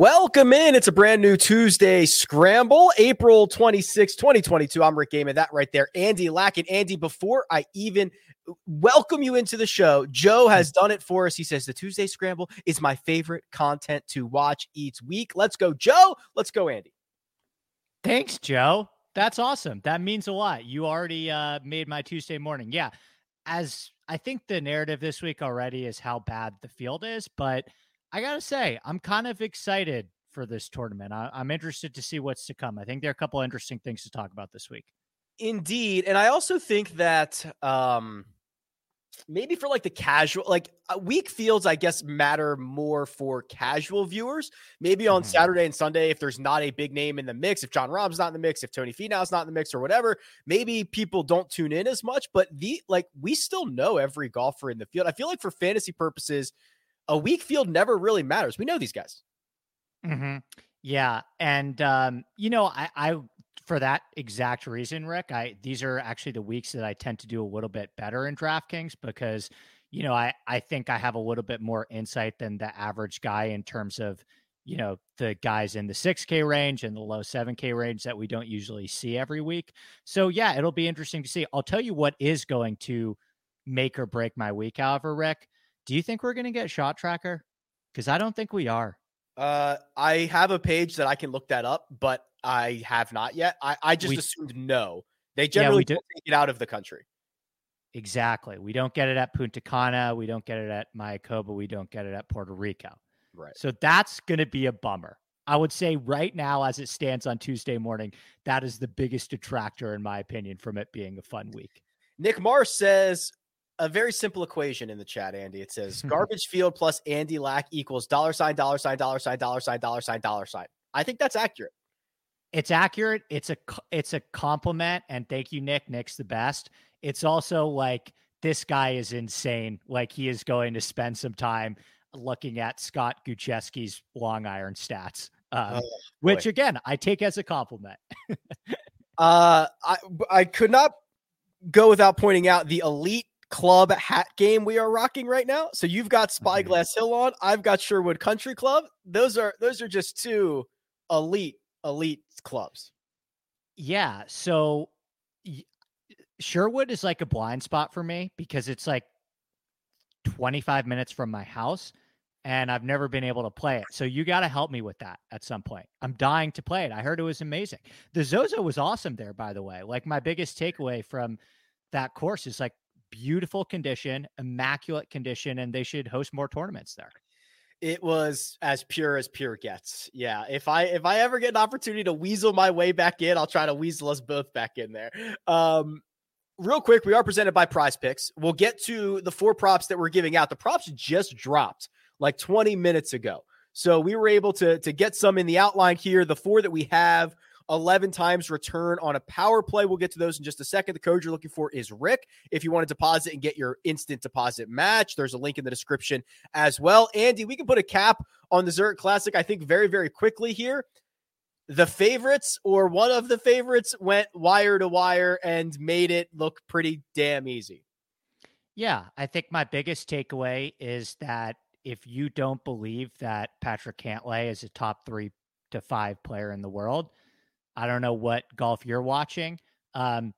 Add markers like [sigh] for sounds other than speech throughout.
Welcome in. It's a brand new Tuesday scramble, April 26, 2022. I'm Rick Gehman. That right there, Andy Lack. Andy, before I even welcome you into the show, Joe has done it for us. He says the Tuesday scramble is my favorite content to watch each week. Let's go, Joe. Let's go, Andy. Thanks, Joe. That's awesome. That means a lot. You already uh, made my Tuesday morning. Yeah. As I think the narrative this week already is how bad the field is, but – I gotta say, I'm kind of excited for this tournament. I, am interested to see what's to come. I think there are a couple interesting things to talk about this week. Indeed, and I also think that um, maybe for like the casual, like uh, weak fields, I guess matter more for casual viewers. Maybe on mm-hmm. Saturday and Sunday, if there's not a big name in the mix, if Jon Rahm's not in the mix, if Tony Finau's not in the mix, or whatever, maybe people don't tune in as much. But the like, we still know every golfer in the field. I feel like for fantasy purposes a weak field never really matters. We know these guys. Mm-hmm. Yeah, and um, you know, I, I for that exact reason, Rick, I these are actually the weeks that I tend to do a little bit better in DraftKings because you know I I think I have a little bit more insight than the average guy in terms of you know the guys in the 6k range and the low 7k range that we don't usually see every week so yeah it'll be interesting to see i'll tell you what is going to make or break my week however rick do you think we're going to get shot tracker? Because I don't think we are. Uh, I have a page that I can look that up, but I have not yet. I, I just we, assumed no. They generally yeah, don't take it out of the country. Exactly. We don't get it at Punta Cana. We don't get it at Mayakoba. We don't get it at Puerto Rico. Right. So that's going to be a bummer. I would say right now, as it stands on Tuesday morning, that is the biggest detractor, in my opinion, from it being a fun week. Nick Mars says a very simple equation in the chat, Andy. It says [laughs] garbage field plus Andy Lack equals dollar sign, dollar sign, dollar sign, dollar sign, dollar sign, dollar sign. I think that's accurate. It's accurate. It's a it's a compliment, and thank you, Nick. Nick's the best. It's also like this guy is insane. Like he is going to spend some time looking at Scott Gutschewski's long iron stats, um, oh, which again I take as a compliment. [laughs] uh, I I could not go without pointing out the elite club hat game we are rocking right now. So you've got mm-hmm. Spyglass Hill on, I've got Sherwood Country Club. Those are those are just two elite elite clubs. Yeah, so Sherwood is like a blind spot for me because it's like 25 minutes from my house and I've never been able to play it. So you got to help me with that at some point. I'm dying to play it. I heard it was amazing. The Zozo was awesome there, by the way. Like my biggest takeaway from that course is like beautiful condition, immaculate condition, and they should host more tournaments there. It was as pure as pure gets. Yeah. If I if I ever get an opportunity to weasel my way back in, I'll try to weasel us both back in there. Um real quick, we are presented by Prize Picks. We'll get to the four props that we're giving out. The props just dropped like 20 minutes ago. So we were able to to get some in the outline here. The four that we have 11 times return on a power play. We'll get to those in just a second. The code you're looking for is Rick. If you want to deposit and get your instant deposit match, there's a link in the description as well. Andy, we can put a cap on the Zurich Classic, I think, very, very quickly here. The favorites or one of the favorites went wire to wire and made it look pretty damn easy. Yeah, I think my biggest takeaway is that if you don't believe that Patrick Cantlay is a top three to five player in the world, I don't know what golf you're watching. Um,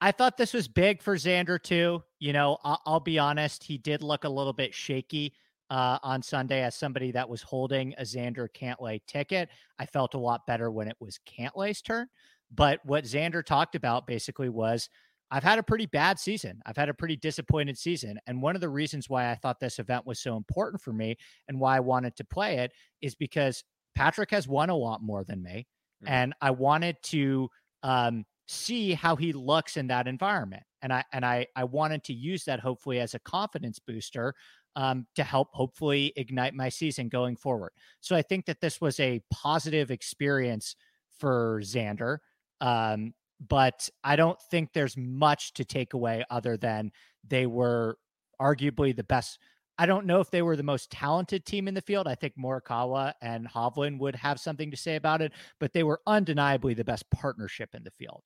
I thought this was big for Xander too. You know, I'll, I'll be honest, he did look a little bit shaky uh, on Sunday as somebody that was holding a Xander Cantlay ticket. I felt a lot better when it was Cantlay's turn. But what Xander talked about basically was I've had a pretty bad season. I've had a pretty disappointed season. And one of the reasons why I thought this event was so important for me and why I wanted to play it is because Patrick has won a lot more than me. Mm-hmm. And I wanted to um, see how he looks in that environment. And I and I I wanted to use that hopefully as a confidence booster um, to help hopefully ignite my season going forward. So I think that this was a positive experience for Xander. Um, but I don't think there's much to take away other than they were arguably the best I don't know if they were the most talented team in the field. I think Morikawa and Hovland would have something to say about it, but they were undeniably the best partnership in the field.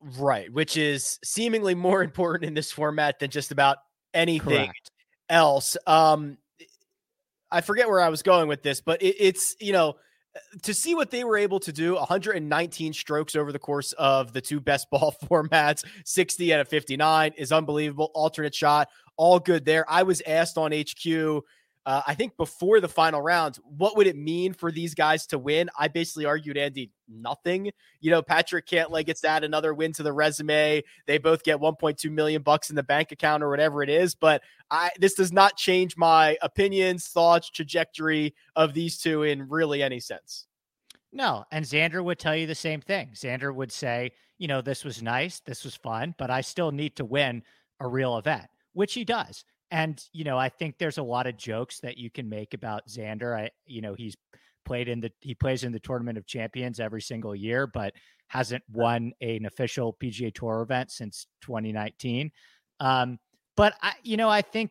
Right, which is seemingly more [laughs] important in this format than just about anything Correct. else. Um I forget where I was going with this, but it, it's you know to see what they were able to do 119 strokes over the course of the two best [laughs] ball formats 60 out of 59 is unbelievable. Alternate shot all good there. I was asked on hq uh, I think before the final round, what would it mean for these guys to win? I basically argued, Andy, nothing. You know, Patrick Cantlay gets to add another win to the resume. They both get 1.2 million bucks in the bank account or whatever it is. But I this does not change my opinions, thoughts, trajectory of these two in really any sense. No, and Xander would tell you the same thing. Xander would say, you know, this was nice, this was fun, but I still need to win a real event, which he does. And, you know, I think there's a lot of jokes that you can make about Xander. I, you know, he's played in the, he plays in the Tournament of Champions every single year, but hasn't won an official PGA Tour event since 2019. Um, but I, you know, I think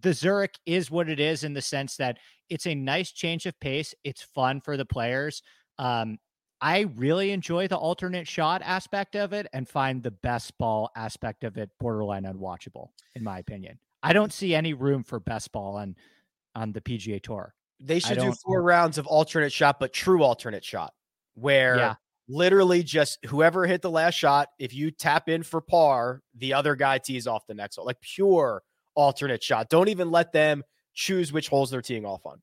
the Zurich is what it is in the sense that it's a nice change of pace. It's fun for the players. Um, I really enjoy the alternate shot aspect of it and find the best ball aspect of it borderline unwatchable, in my opinion. I don't see any room for best ball on on the PGA Tour. They should do four rounds of alternate shot, but true alternate shot, where yeah. literally just whoever hit the last shot, if you tap in for par, the other guy tees off the next one, like pure alternate shot. Don't even let them choose which holes they're teeing off on.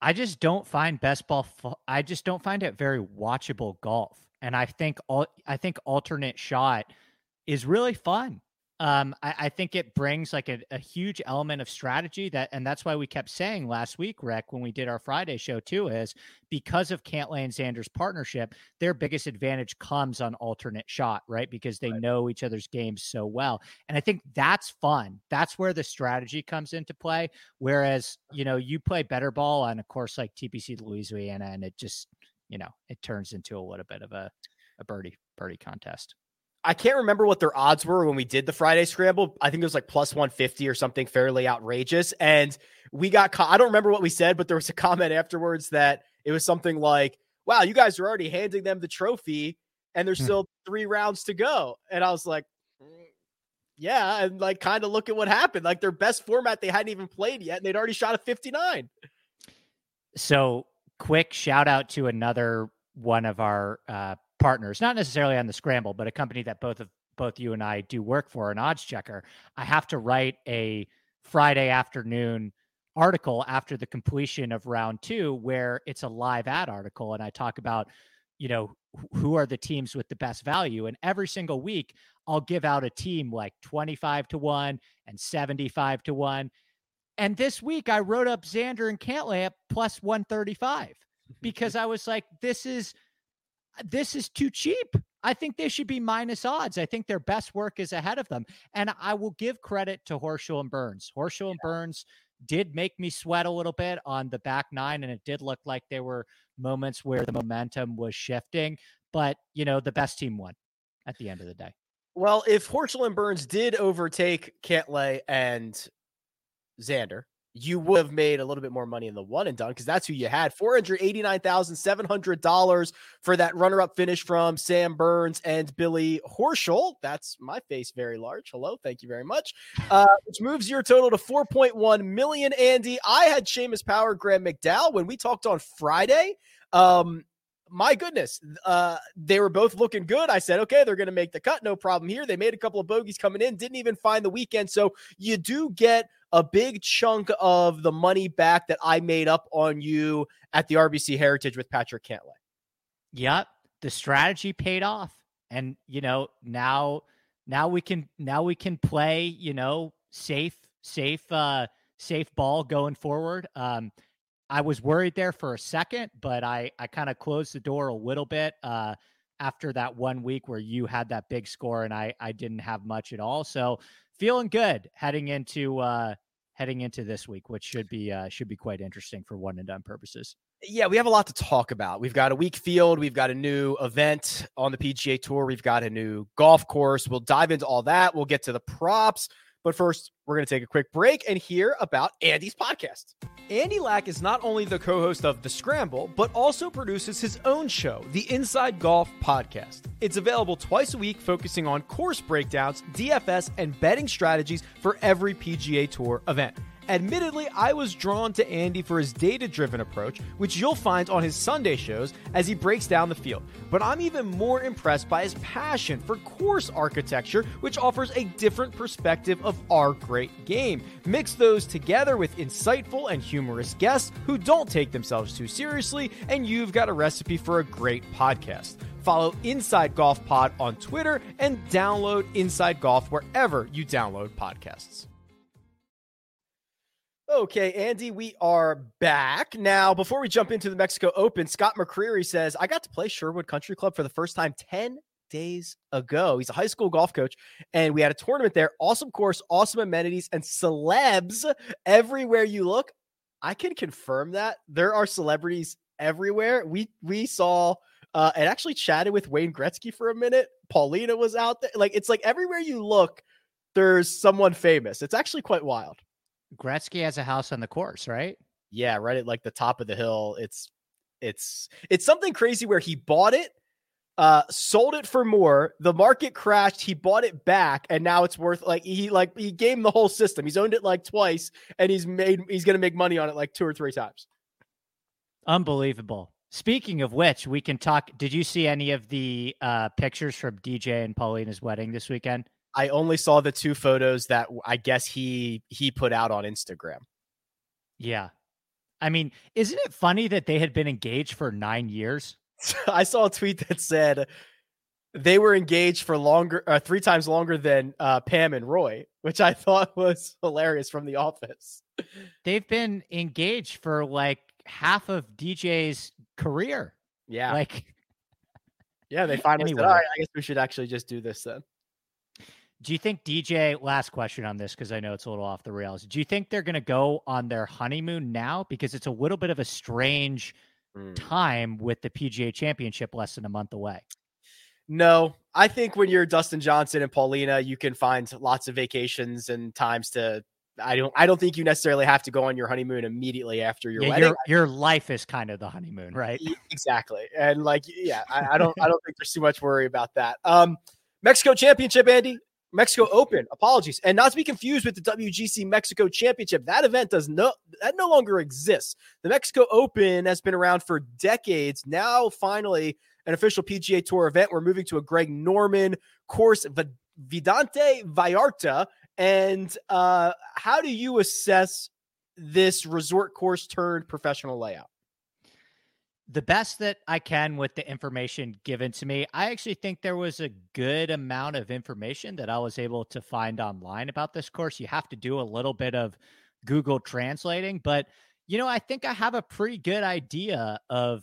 I just don't find best ball. I just don't find it very watchable golf, and I think all I think alternate shot is really fun um, I, I, think it brings like a, a, huge element of strategy that, and that's why we kept saying last week, Rick, when we did our Friday show too, is because of Cantlay and Xander's partnership, their biggest advantage comes on alternate shot, right? Because they right. know each other's games so well. And I think that's fun. That's where the strategy comes into play. Whereas, you know, you play better ball on a course like TPC Louisiana, and it just, you know, it turns into a little bit of a, a birdie birdie contest. I can't remember what their odds were when we did the Friday scramble. I think it was like plus 150 or something fairly outrageous. And we got, I don't remember what we said, but there was a comment afterwards that it was something like, wow, you guys are already handing them the trophy and there's hmm. still three rounds to go. And I was like, mm, yeah. And like, kind of look at what happened. Like their best format, they hadn't even played yet and they'd already shot a 59. So, quick shout out to another one of our uh, partners, not necessarily on the scramble, but a company that both of both you and I do work for, an Oddschecker, I have to write a Friday afternoon article after the completion of round two where it's a live ad article and I talk about, you know, who are the teams with the best value. And every single week I'll give out a team like 25 to 1 and 75 to 1. And this week I wrote up Xander and Cantlay at plus 135 [laughs] because I was like, this is this is too cheap. I think they should be minus odds. I think their best work is ahead of them. And I will give credit to Horschel and Burns. Horschel yeah. and Burns did make me sweat a little bit on the back nine, and it did look like there were moments where the momentum was shifting. But, you know, the best team won at the end of the day. Well, if Horschel and Burns did overtake Cantlay and Xander, you would have made a little bit more money in the one and done because that's who you had. $489,700 for that runner up finish from Sam Burns and Billy Horschel. That's my face very large. Hello. Thank you very much. Uh, which moves your total to 4.1 million, Andy. I had Seamus Power, Graham McDowell when we talked on Friday. Um, my goodness, uh, they were both looking good. I said, okay, they're going to make the cut. No problem here. They made a couple of bogeys coming in, didn't even find the weekend. So you do get a big chunk of the money back that I made up on you at the RBC Heritage with Patrick Cantlay. Yep. The strategy paid off. And, you know, now, now we can, now we can play, you know, safe, safe, uh, safe ball going forward. Um, I was worried there for a second, but I I kind of closed the door a little bit uh, after that one week where you had that big score and I I didn't have much at all. So feeling good heading into uh, heading into this week, which should be uh, should be quite interesting for one and done purposes. Yeah, we have a lot to talk about. We've got a weak field, we've got a new event on the PGA Tour, we've got a new golf course. We'll dive into all that. We'll get to the props. But first, we're going to take a quick break and hear about Andy's podcast. Andy Lack is not only the co host of The Scramble, but also produces his own show, the Inside Golf Podcast. It's available twice a week, focusing on course breakdowns, DFS, and betting strategies for every PGA Tour event. Admittedly, I was drawn to Andy for his data driven approach, which you'll find on his Sunday shows as he breaks down the field. But I'm even more impressed by his passion for course architecture, which offers a different perspective of our great game. Mix those together with insightful and humorous guests who don't take themselves too seriously, and you've got a recipe for a great podcast. Follow Inside Golf Pod on Twitter and download Inside Golf wherever you download podcasts. Okay, Andy, we are back. Now, before we jump into the Mexico Open, Scott McCreery says, I got to play Sherwood Country Club for the first time 10 days ago. He's a high school golf coach, and we had a tournament there. Awesome course, awesome amenities, and celebs everywhere you look. I can confirm that there are celebrities everywhere. We we saw uh, and actually chatted with Wayne Gretzky for a minute. Paulina was out there. Like it's like everywhere you look, there's someone famous. It's actually quite wild. Gretzky has a house on the course, right? Yeah, right at like the top of the hill. It's it's it's something crazy where he bought it, uh, sold it for more. The market crashed. He bought it back, and now it's worth like he like he gamed the whole system. He's owned it like twice, and he's made he's gonna make money on it like two or three times. Unbelievable. Speaking of which, we can talk. Did you see any of the uh, pictures from DJ and Paulina's wedding this weekend? I only saw the two photos that I guess he he put out on Instagram. Yeah. I mean, isn't it funny that they had been engaged for 9 years? [laughs] I saw a tweet that said they were engaged for longer uh, three times longer than uh, Pam and Roy, which I [laughs] thought was hilarious from the office. [laughs] They've been engaged for like half of DJ's career. Yeah. Like yeah, they finally anyway. said, "All right, I guess we should actually just do this then." Do you think DJ? Last question on this because I know it's a little off the rails. Do you think they're going to go on their honeymoon now? Because it's a little bit of a strange mm. time with the PGA Championship less than a month away. No, I think when you're Dustin Johnson and Paulina, you can find lots of vacations and times to. I don't. I don't think you necessarily have to go on your honeymoon immediately after your yeah, wedding. Your, your life is kind of the honeymoon, right? Exactly, and like, yeah, I, I don't. I don't think there's too much worry about that. Um, Mexico Championship, Andy. Mexico Open. Apologies, and not to be confused with the WGC Mexico Championship. That event does no that no longer exists. The Mexico Open has been around for decades. Now, finally, an official PGA Tour event. We're moving to a Greg Norman course, Vidanta Vallarta. And uh, how do you assess this resort course turned professional layout? The best that I can with the information given to me. I actually think there was a good amount of information that I was able to find online about this course. You have to do a little bit of Google translating, but you know, I think I have a pretty good idea of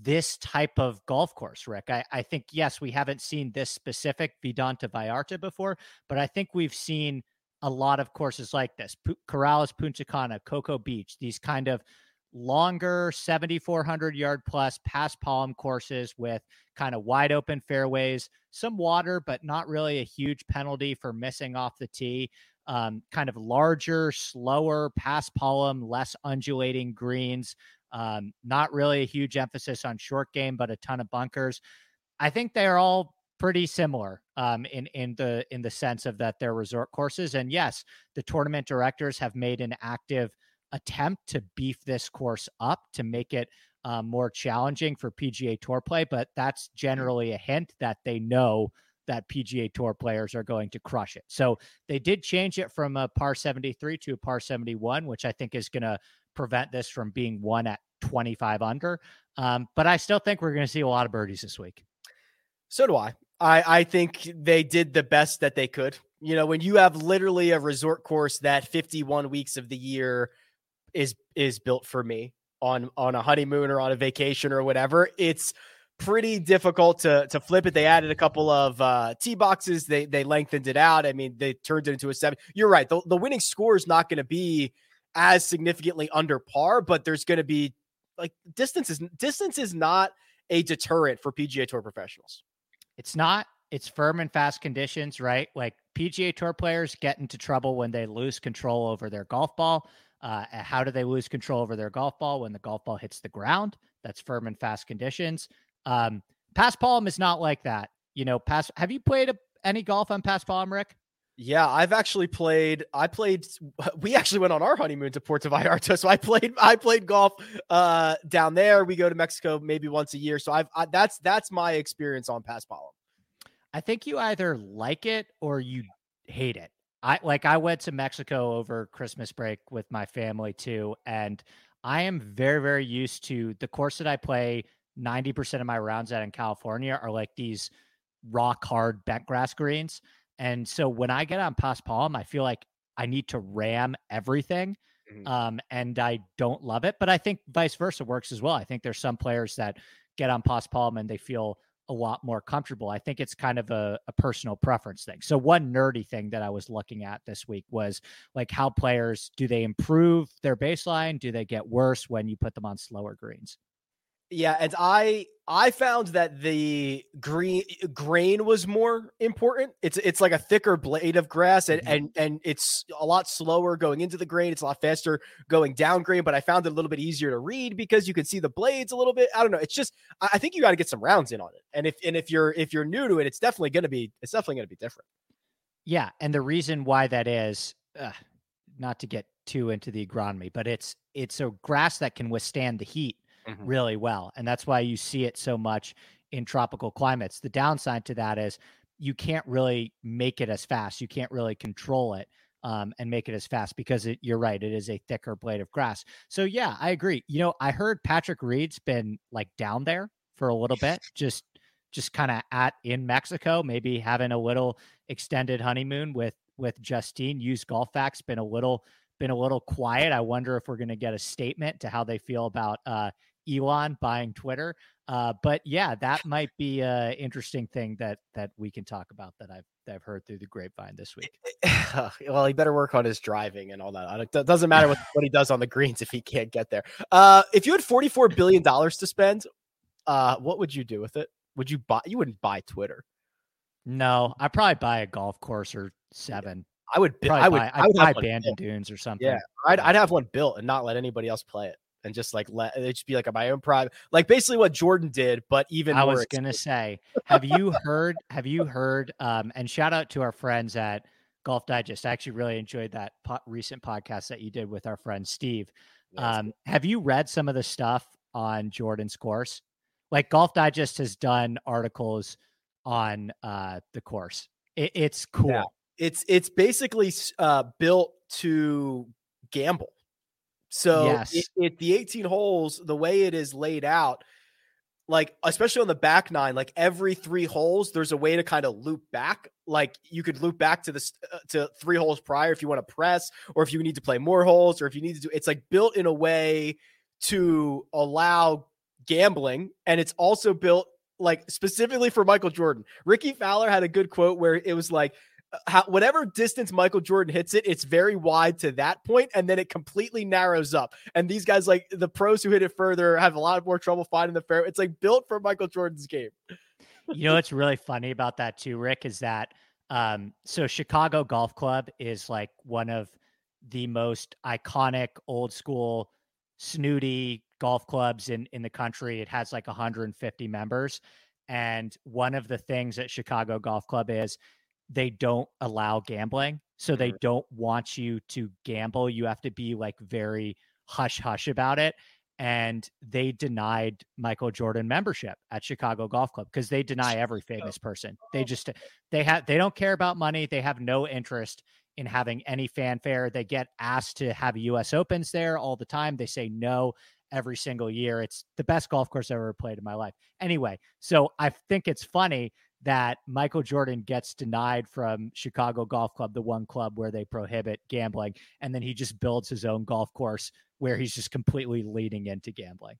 this type of golf course, Rick. I, I think, yes, we haven't seen this specific Vidanta Vallarta before, but I think we've seen a lot of courses like this P- Corales Punta Cana, Coco Beach, these kind of longer 7400 yard plus paspalum courses with kind of wide open fairways some water but not really a huge penalty for missing off the tee. Um, kind of larger slower paspalum less undulating greens. Um, not really a huge emphasis on short game but a ton of bunkers. I think they're all pretty similar um, in in the in the sense of that they're resort courses. And yes the tournament directors have made an active attempt to beef this course up to make it uh, more challenging for PGA Tour play, but that's mm. generally a hint that they know that PGA Tour players are going to crush it. So they did change it from a par 73 to a par 71, which I think is going to prevent this from being one at 25 under. Um, but I still think we're going to see a lot of birdies this week. So do I. I, I think they did the best that they could. You know, when you have literally a resort course that 51 weeks of the year is is built for me on on a honeymoon or on a vacation or whatever. It's pretty difficult to to flip it. They added a couple of uh tee boxes. They they lengthened it out. I mean, they turned it into a seven. You're right. The, the winning score is not going to be as significantly under par, but there's going to be like distance is distance is not a deterrent for PGA Tour professionals. It's not. It's firm and fast conditions, right? Like PGA Tour players get into trouble when they lose control over their golf ball. Uh, how do they lose control over their golf ball when the golf ball hits the ground? That's firm and fast conditions. Um, Palm is not like that. You know, pass. Have you played a, any golf on paspalum, Rick? Yeah, I've actually played. I played. [laughs] We actually went on our honeymoon to Puerto Vallarta, [laughs] so I played. I played golf uh, down there. We go to Mexico maybe once a year, so I've I, that's that's my experience on Paspalum. I think you either like it or you hate it. I like I went to Mexico over Christmas break with my family too, and I am very very used to the course that I play. Ninety percent of my rounds out in California are like these rock hard bent grass greens and so when I get on Paspalum, I feel like I need to ram everything. Mm-hmm. Um, and I don't love it, but I think vice versa works as well. I think there's some players that get on Paspalum and they feel a lot more comfortable. I think it's kind of a, a, personal preference thing. So one nerdy thing that I was looking at this week was like how players do they improve their baseline? Do they get worse when you put them on slower greens? Yeah, and I I found that the green grain was more important. It's it's like a thicker blade of grass, and mm-hmm. and and it's a lot slower going into the grain. It's a lot faster going down grain, but I found it a little bit easier to read because you can see the blades a little bit. I don't know. It's just I think you got to get some rounds in on it, and if and if you're if you're new to it, it's definitely going to be it's definitely going to be different. Yeah, and the reason why that is, uh, not to get too into the agronomy, but it's it's a grass that can withstand the heat mm-hmm. really well. And that's why you see it so much in tropical climates. The downside to that is you can't really make it as fast. You can't really control it um, and make it as fast because it, you're right. It is a thicker blade of grass. So, yeah, I agree. You know, I heard Patrick Reed's been like down there for a little bit, [laughs] just just kind of at in Mexico, maybe having a little extended honeymoon with with Justine. Use GolfX been a little been a little quiet. I wonder if we're going to get a statement to how they feel about uh, Elon buying Twitter. Uh, but yeah, that might be an interesting thing that that we can talk about that I've that I've heard through the grapevine this week. [laughs] well, he better work on his driving and all that. It doesn't matter what, what he does on the greens if he can't get there. Uh, if you had forty four billion dollars to spend, uh, what would you do with it? Would you buy? You wouldn't buy Twitter. No, I'd probably buy a golf course or seven. I would. I would. Buy, I would buy Bandon Dunes or something. Yeah, I'd, I'd have one built and not let anybody else play it and just like let it just be like my own private, like basically what Jordan did, but even I was gonna say, have you heard? Have you heard? Um, and shout out to our friends at Golf Digest. I actually really enjoyed that po- recent podcast that you did with our friend Steve. Um, have you read some of the stuff on Jordan's course? Like Golf Digest has done articles on uh, the course. It, it's cool. Yeah. It's it's basically uh, built to gamble. So yes. it, it, the 18 holes, the way it is laid out, like especially on the back nine, like every three holes, there's a way to kind of loop back. Like you could loop back to the uh, to three holes prior if you want to press, or if you need to play more holes, or if you need to do. It's like built in a way to allow gambling, and it's also built like specifically for Michael Jordan. Rickie Fowler had a good quote where it was like how, whatever distance Michael Jordan hits it, it's very wide to that point, and then it completely narrows up. And these guys, like the pros who hit it further, have a lot more trouble finding the fair. It's like built for Michael Jordan's game. you know what's really funny about that too, Rick, is that um, so Chicago Golf Club is like one of the most iconic, old school, snooty golf clubs in in the country. It has like 150 members. And one of the things that Chicago Golf Club is they don't allow gambling. So they mm-hmm. don't want you to gamble. You have to be like very hush hush about it. And they denied Michael Jordan membership at Chicago Golf Club because they deny every famous person. They just they have they don't care about money. They have no interest in having any fanfare. They get asked to have US Opens there all the time. They say no every single year. It's the best golf course I've ever played in my life. Anyway, so I think it's funny that Michael Jordan gets denied from Chicago Golf Club, the one club where they prohibit gambling, and then he just builds his own golf course where he's just completely leading into gambling.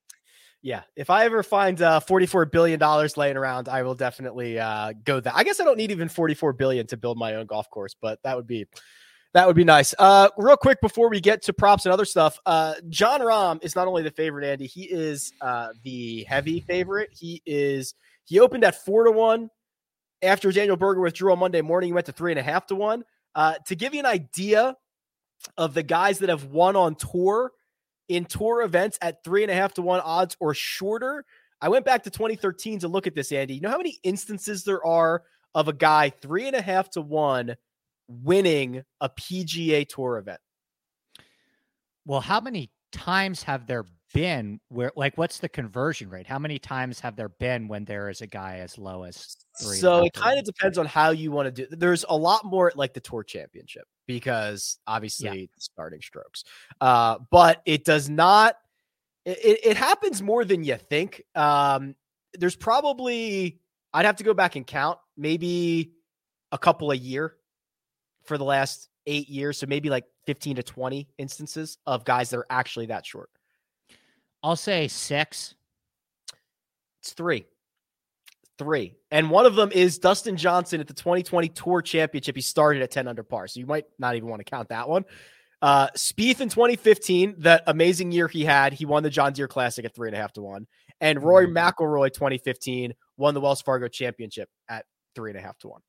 Yeah, if I ever find uh, forty-four billion dollars laying around, I will definitely uh, go that. I guess I don't need even forty-four billion to build my own golf course, but that would be that would be nice. Uh, real quick before we get to props and other stuff, uh, Jon Rahm is not only the favorite, Andy. He is uh, the heavy favorite. He is he opened at four to one after Daniel Berger withdrew on Monday morning, he went to three and a half to one. Uh, to give you an idea of the guys that have won on tour in tour events at three and a half to one odds or shorter, I went back to 2013 to look at this, Andy. You know how many instances there are of a guy three and a half to one winning a PGA Tour event. Well, how many times have there been where like what's the conversion rate? How many times have there been when there is a guy as low as three? So it kind of depends on how you want to do. There's a lot more like the tour championship because obviously yeah. starting strokes. Uh, but it does not it, it happens more than you think. Um, there's probably I'd have to go back and count, maybe a couple a year for the last eight years. So maybe like 15 to 20 instances of guys that are actually that short. I'll say six. It's three. Three. And one of them is Dustin Johnson at the 2020 Tour Championship. He started at 10 under par. So you might not even want to count that one. Uh, Spieth in 2015, that amazing year he had, he won the John Deere Classic at three and a half to one. And Rory mm-hmm. McIlroy 2015 won the Wells Fargo Championship at three and a half to one.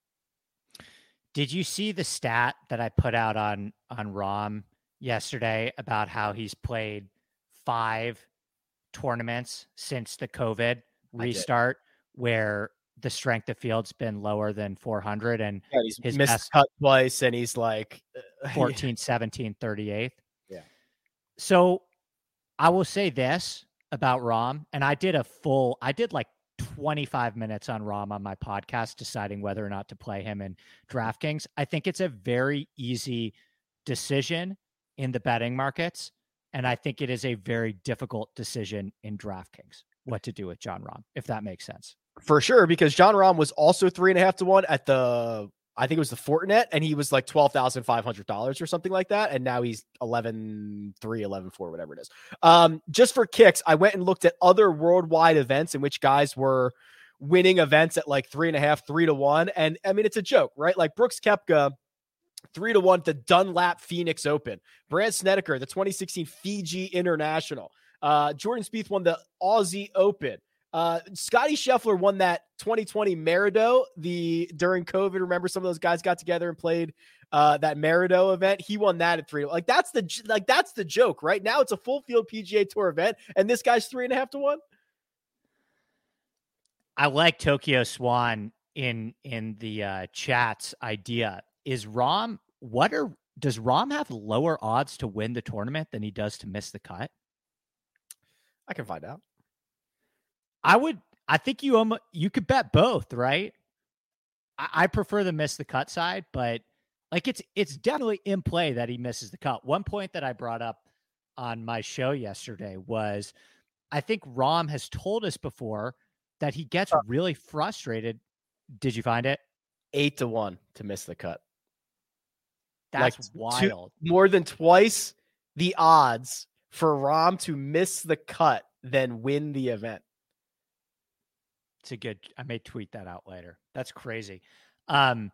Did you see the stat that I put out on on Rahm yesterday about how he's played five tournaments since the COVID restart, where the strength of field's been lower than 400 and yeah, he's his missed best, cut twice and he's like uh, [laughs] 14 17 38 yeah so i will say this about Rahm, and i did a full i did like 25 minutes on Rahm on my podcast deciding whether or not to play him in DraftKings. I think it's a very easy decision in the betting markets. And I think it is a very difficult decision in DraftKings what to do with Jon Rahm, if that makes sense. For sure, because Jon Rahm was also three and a half to one at the I think it was the Fortinet, and he was like twelve thousand five hundred dollars or something like that, and now he's 11 3, 11 4, whatever it is. Um, just for kicks, I went and looked at other worldwide events in which guys were winning events at like three and a half, three to one, and I mean it's a joke, right? Like Brooks Koepka, three to one, the Dunlop Phoenix Open, Brandt Snedeker, the 2016 Fiji International, uh, Jordan Spieth won the Aussie Open. Uh, Scottie Scheffler won that 2020 Maridoe The during COVID, remember some of those guys got together and played uh, that Maridoe event. He won that at three. Like that's the like that's the joke. Right now, it's a full field PGA Tour event, and this guy's three and a half to one. I like Tokyo Swan in in the uh, chats idea. Is Rahm what are does Rahm have lower odds to win the tournament than he does to miss the cut? I can find out. I would. I think you um you could bet both, right? I, I prefer the miss the cut side, but like it's it's definitely in play that he misses the cut. One point that I brought up on my show yesterday was I think Rahm has told us before that he gets really frustrated. Did you find it? Eight to one to miss the cut. That's like wild. Two, more than twice the odds for Rahm to miss the cut than win the event. It's a good. I may tweet that out later. That's crazy. Um,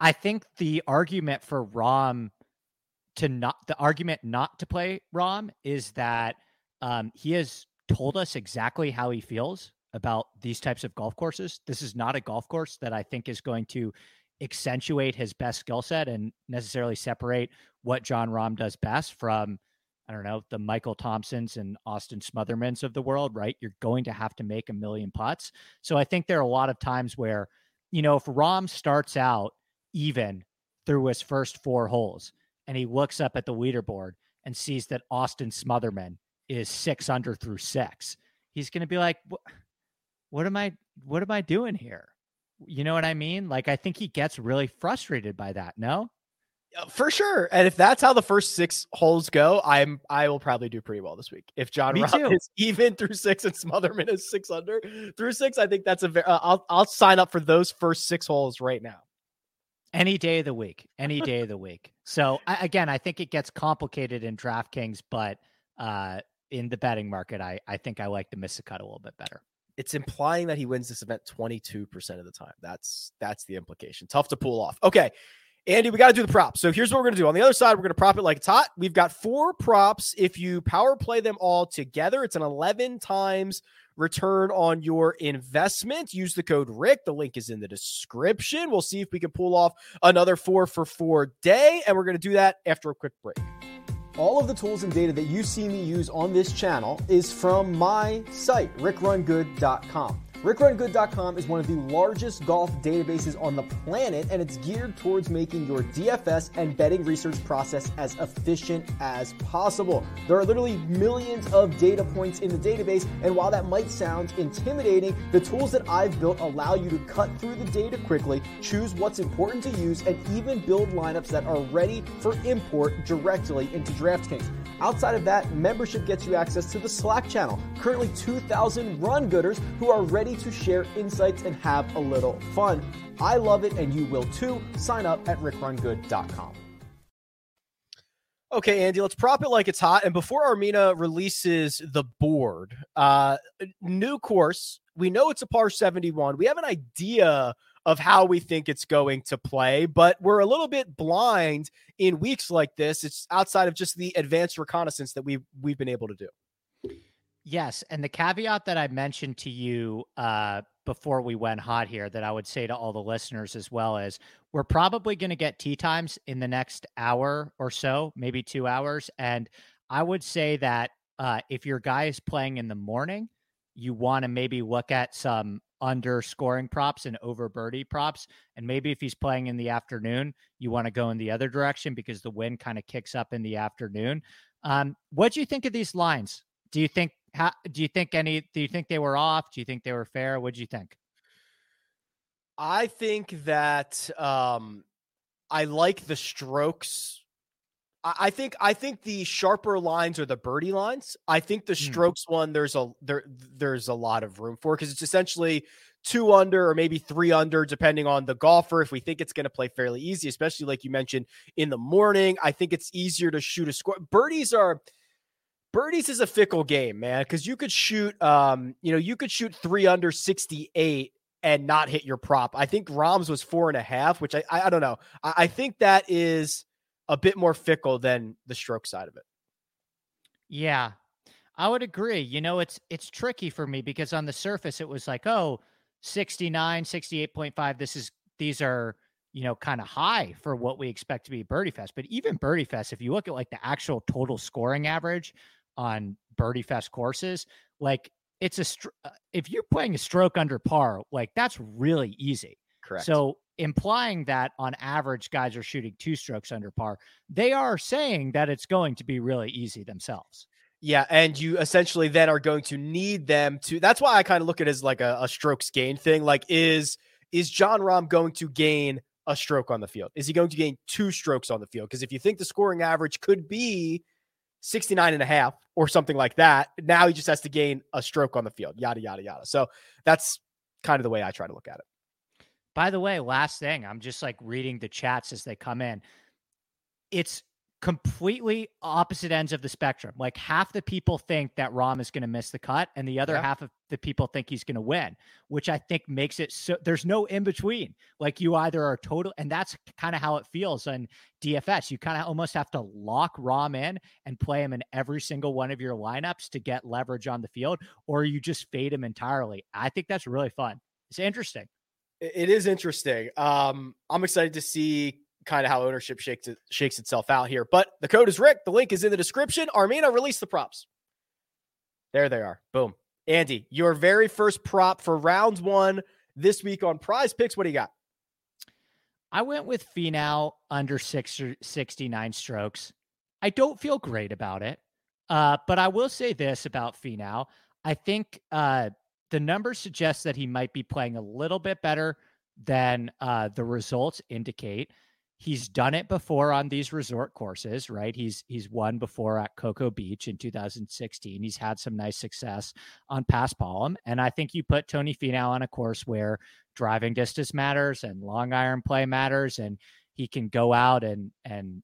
I think the argument for Rahm to not the argument not to play Rahm is that um, he has told us exactly how he feels about these types of golf courses. This is not a golf course that I think is going to accentuate his best skill set and necessarily separate what Jon Rahm does best from I don't know, the Michael Thompsons and Austin Smothermans of the world, right? You're going to have to make a million putts. So I think there are a lot of times where, you know, if Rahm starts out even through his first four holes and he looks up at the leaderboard and sees that Austin Smotherman is six under through six, he's going to be like, what, what am I, what am I doing here? You know what I mean? Like, I think he gets really frustrated by that. No? For sure. And if that's how the first six holes go, I'm I will probably do pretty well this week. If Jon Rahm is [laughs] even through six and Smotherman is six under through six, I think that's a very uh, I'll I'll sign up for those first six holes right now. Any day of the week. Any day of the week. So I, again, I think it gets complicated in DraftKings, but uh in the betting market, I I think I like the miss a cut a little bit better. It's implying that he wins this event 22% of the time. That's that's the implication. Tough to pull off. Okay. Andy, we got to do the props. So here's what we're going to do. On the other side, we're going to prop it like it's hot. We've got four props. If you power play them all together, it's an 11 times return on your investment. Use the code Rick. The link is in the description. We'll see if we can pull off another four for four day. And we're going to do that after a quick break. All of the tools and data that you see me use on this channel is from my site, rickrungood.com. RickRunGood.com is one of the largest golf databases on the planet, and it's geared towards making your DFS and betting research process as efficient as possible. There are literally millions of data points in the database, and while that might sound intimidating, the tools that I've built allow you to cut through the data quickly, choose what's important to use, and even build lineups that are ready for import directly into DraftKings. Outside of that, membership gets you access to the Slack channel. Currently 2,000 run gooders who are ready to share insights and have a little fun. I love it and you will too. Sign up at rickrungood.com. Okay, Andy, let's prop it like it's hot. And before Armina releases the board, uh, new course, we know it's a par 71. We have an idea of how we think it's going to play, but we're a little bit blind in weeks like this. It's outside of just the advanced reconnaissance that we've we've been able to do. Yes, and the caveat that I mentioned to you uh, before we went hot here, that I would say to all the listeners as well is, we're probably going to get tee times in the next hour or so, maybe two hours, and I would say that uh, if your guy is playing in the morning, you want to maybe look at some underscoring props and over birdie props. And maybe if he's playing in the afternoon, you want to go in the other direction because the wind kind of kicks up in the afternoon. Um, what do you think of these lines? Do you think how do you think any do you think they were off? Do you think they were fair? What do you think? I think that um I like the strokes I think I think the sharper lines are the birdie lines. I think the hmm. strokes one there's a there there's a lot of room for because it's essentially two under or maybe three under depending on the golfer. If we think it's going to play fairly easy, especially like you mentioned in the morning, I think it's easier to shoot a score. Birdies are birdies is a fickle game, man, because you could shoot um you know you could shoot three under sixty eight and not hit your prop. I think Rahm's was four and a half, which I I, I don't know. I, I think that is a bit more fickle than the stroke side of it. Yeah, I would agree. You know, it's it's tricky for me because on the surface it was like, oh, 69, 68.5. This is these are, you know, kind of high for what we expect to be Birdie Fest. But even Birdie Fest, if you look at like the actual total scoring average on Birdie Fest courses, like it's a str- uh, if you're playing a stroke under par, like that's really easy. Correct. So implying that on average guys are shooting two strokes under par, they are saying that it's going to be really easy themselves. Yeah, and you essentially then are going to need them to. That's why I kind of look at it as like a, a strokes gain thing. Like, is is Jon Rahm going to gain a stroke on the field? Is he going to gain two strokes on the field? Because if you think the scoring average could be 69 and a half or something like that, now he just has to gain a stroke on the field, yada, yada, yada. So that's kind of the way I try to look at it. By the way, last thing, I'm just like reading the chats as they come in. It's completely opposite ends of the spectrum. Like half the people think that Rahm is going to miss the cut, and the other yeah. half of the people think he's going to win, which I think makes it so there's no in between. Like you either are total, and that's kind of how it feels on DFS. You kind of almost have to lock Rahm in and play him in every single one of your lineups to get leverage on the field, or you just fade him entirely. I think that's really fun. It's interesting. It is interesting. Um, I'm excited to see kind of how ownership shakes it, shakes itself out here. But the code is Rick. The link is in the description. Armina, release the props. There they are. Boom. Andy, your very first prop for round one this week on Prize Picks. What do you got? I went with Finau under six, or 69 strokes. I don't feel great about it, uh, but I will say this about Finau. I think uh, the numbers suggest that he might be playing a little bit better than uh, the results indicate. He's done it before on these resort courses, right? He's he's won before at Coco Beach in 2016. He's had some nice success on Paspalum, and I think you put Tony Finau on a course where driving distance matters and long iron play matters, and he can go out and and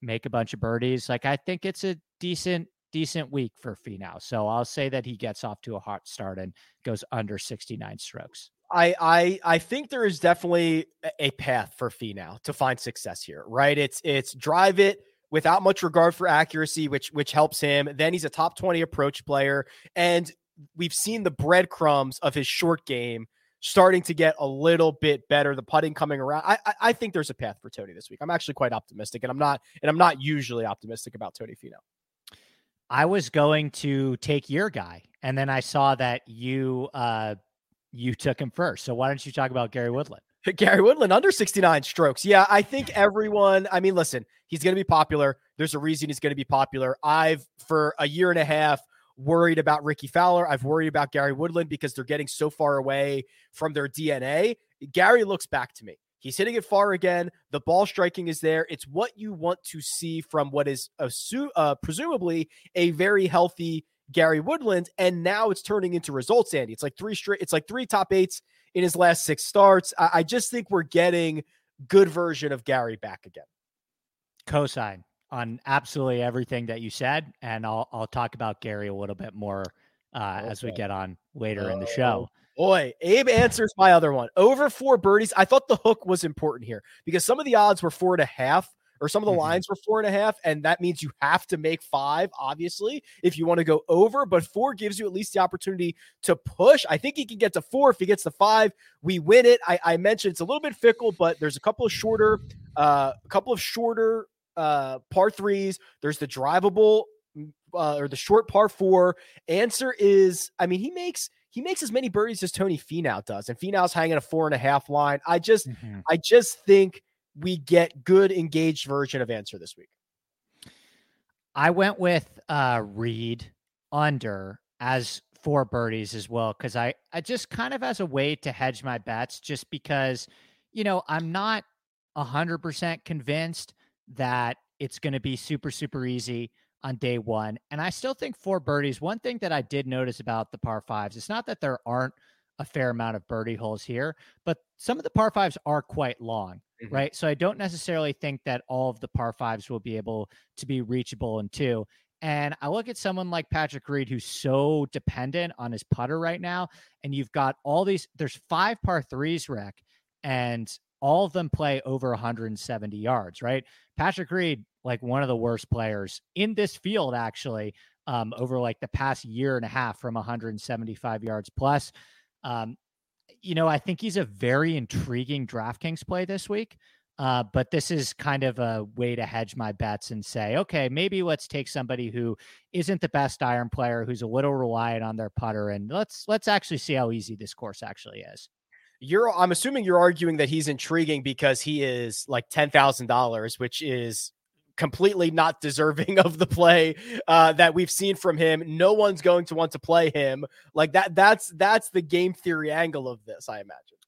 make a bunch of birdies. Like I think it's a decent decent week for Finau. So I'll say that he gets off to a hot start and goes under 69 strokes. I I I think there is definitely a path for Finau to find success here, right? It's it's drive it without much regard for accuracy, which which helps him. Then he's a top 20 approach player. And we've seen the breadcrumbs of his short game starting to get a little bit better. The putting coming around. I, I, I think there's a path for Tony this week. I'm actually quite optimistic, and I'm not and I'm not usually optimistic about Tony Finau. I was going to take your guy, and then I saw that you uh, you took him first. So why don't you talk about Gary Woodland? [laughs] Gary Woodland under 69 strokes. Yeah, I think everyone, I mean, listen, he's going to be popular. There's a reason he's going to be popular. I've, for a year and a half, worried about Rickie Fowler. I've worried about Gary Woodland because they're getting so far away from their DNA. Gary looks back to me. He's hitting it far again. The ball striking is there. It's what you want to see from what is assu- uh, presumably a very healthy Gary Woodland, and now it's turning into results. Andy, it's like three straight. It's like three top eights in his last six starts. I, I just think we're getting good version of Gary back again. Cosign on absolutely everything that you said, and I'll I'll talk about Gary a little bit more uh, okay. as we get on later in the show. Boy, Abe Ancer's my other one. Over four birdies. I thought the hook was important here because some of the odds were four and a half, or some of the mm-hmm. lines were four and a half, and that means you have to make five, obviously, if you want to go over. But four gives you at least the opportunity to push. I think he can get to four. If he gets to five, we win it. I, I mentioned it's a little bit fickle, but there's a couple of shorter, uh, a couple of shorter uh par threes. There's the drivable uh, or the short par four. Ancer is, I mean, he makes he makes as many birdies as Tony Finau does, and Finau's hanging a four and a half line. I just, mm-hmm. I just think we get good engaged version of Ancer this week. I went with uh Reed under as four birdies as well because I I just kind of as a way to hedge my bets, just because you know I'm not hundred percent convinced that it's going to be super super easy on day one. And I still think four birdies. One thing that I did notice about the par fives, it's not that there aren't a fair amount of birdie holes here, but some of the par fives are quite long, mm-hmm. right? So I don't necessarily think that all of the par fives will be able to be reachable in two. And I look at someone like Patrick Reed, who's so dependent on his putter right now. And you've got all these, there's five par threes, Rick, and all of them play over 170 yards, right? Patrick Reed, like one of the worst players in this field, actually, um, over like the past year and a half from 175 yards plus. Um, you know, I think he's a very intriguing DraftKings play this week. Uh, but this is kind of a way to hedge my bets and say, okay, maybe let's take somebody who isn't the best iron player, who's a little reliant on their putter, and let's let's actually see how easy this course actually is you're I'm assuming you're arguing that he's intriguing because he is like ten thousand dollars, which is completely not deserving [laughs] of the play uh, that we've seen from him. No one's going to want to play him like that. That's that's the game theory angle of this, I imagine.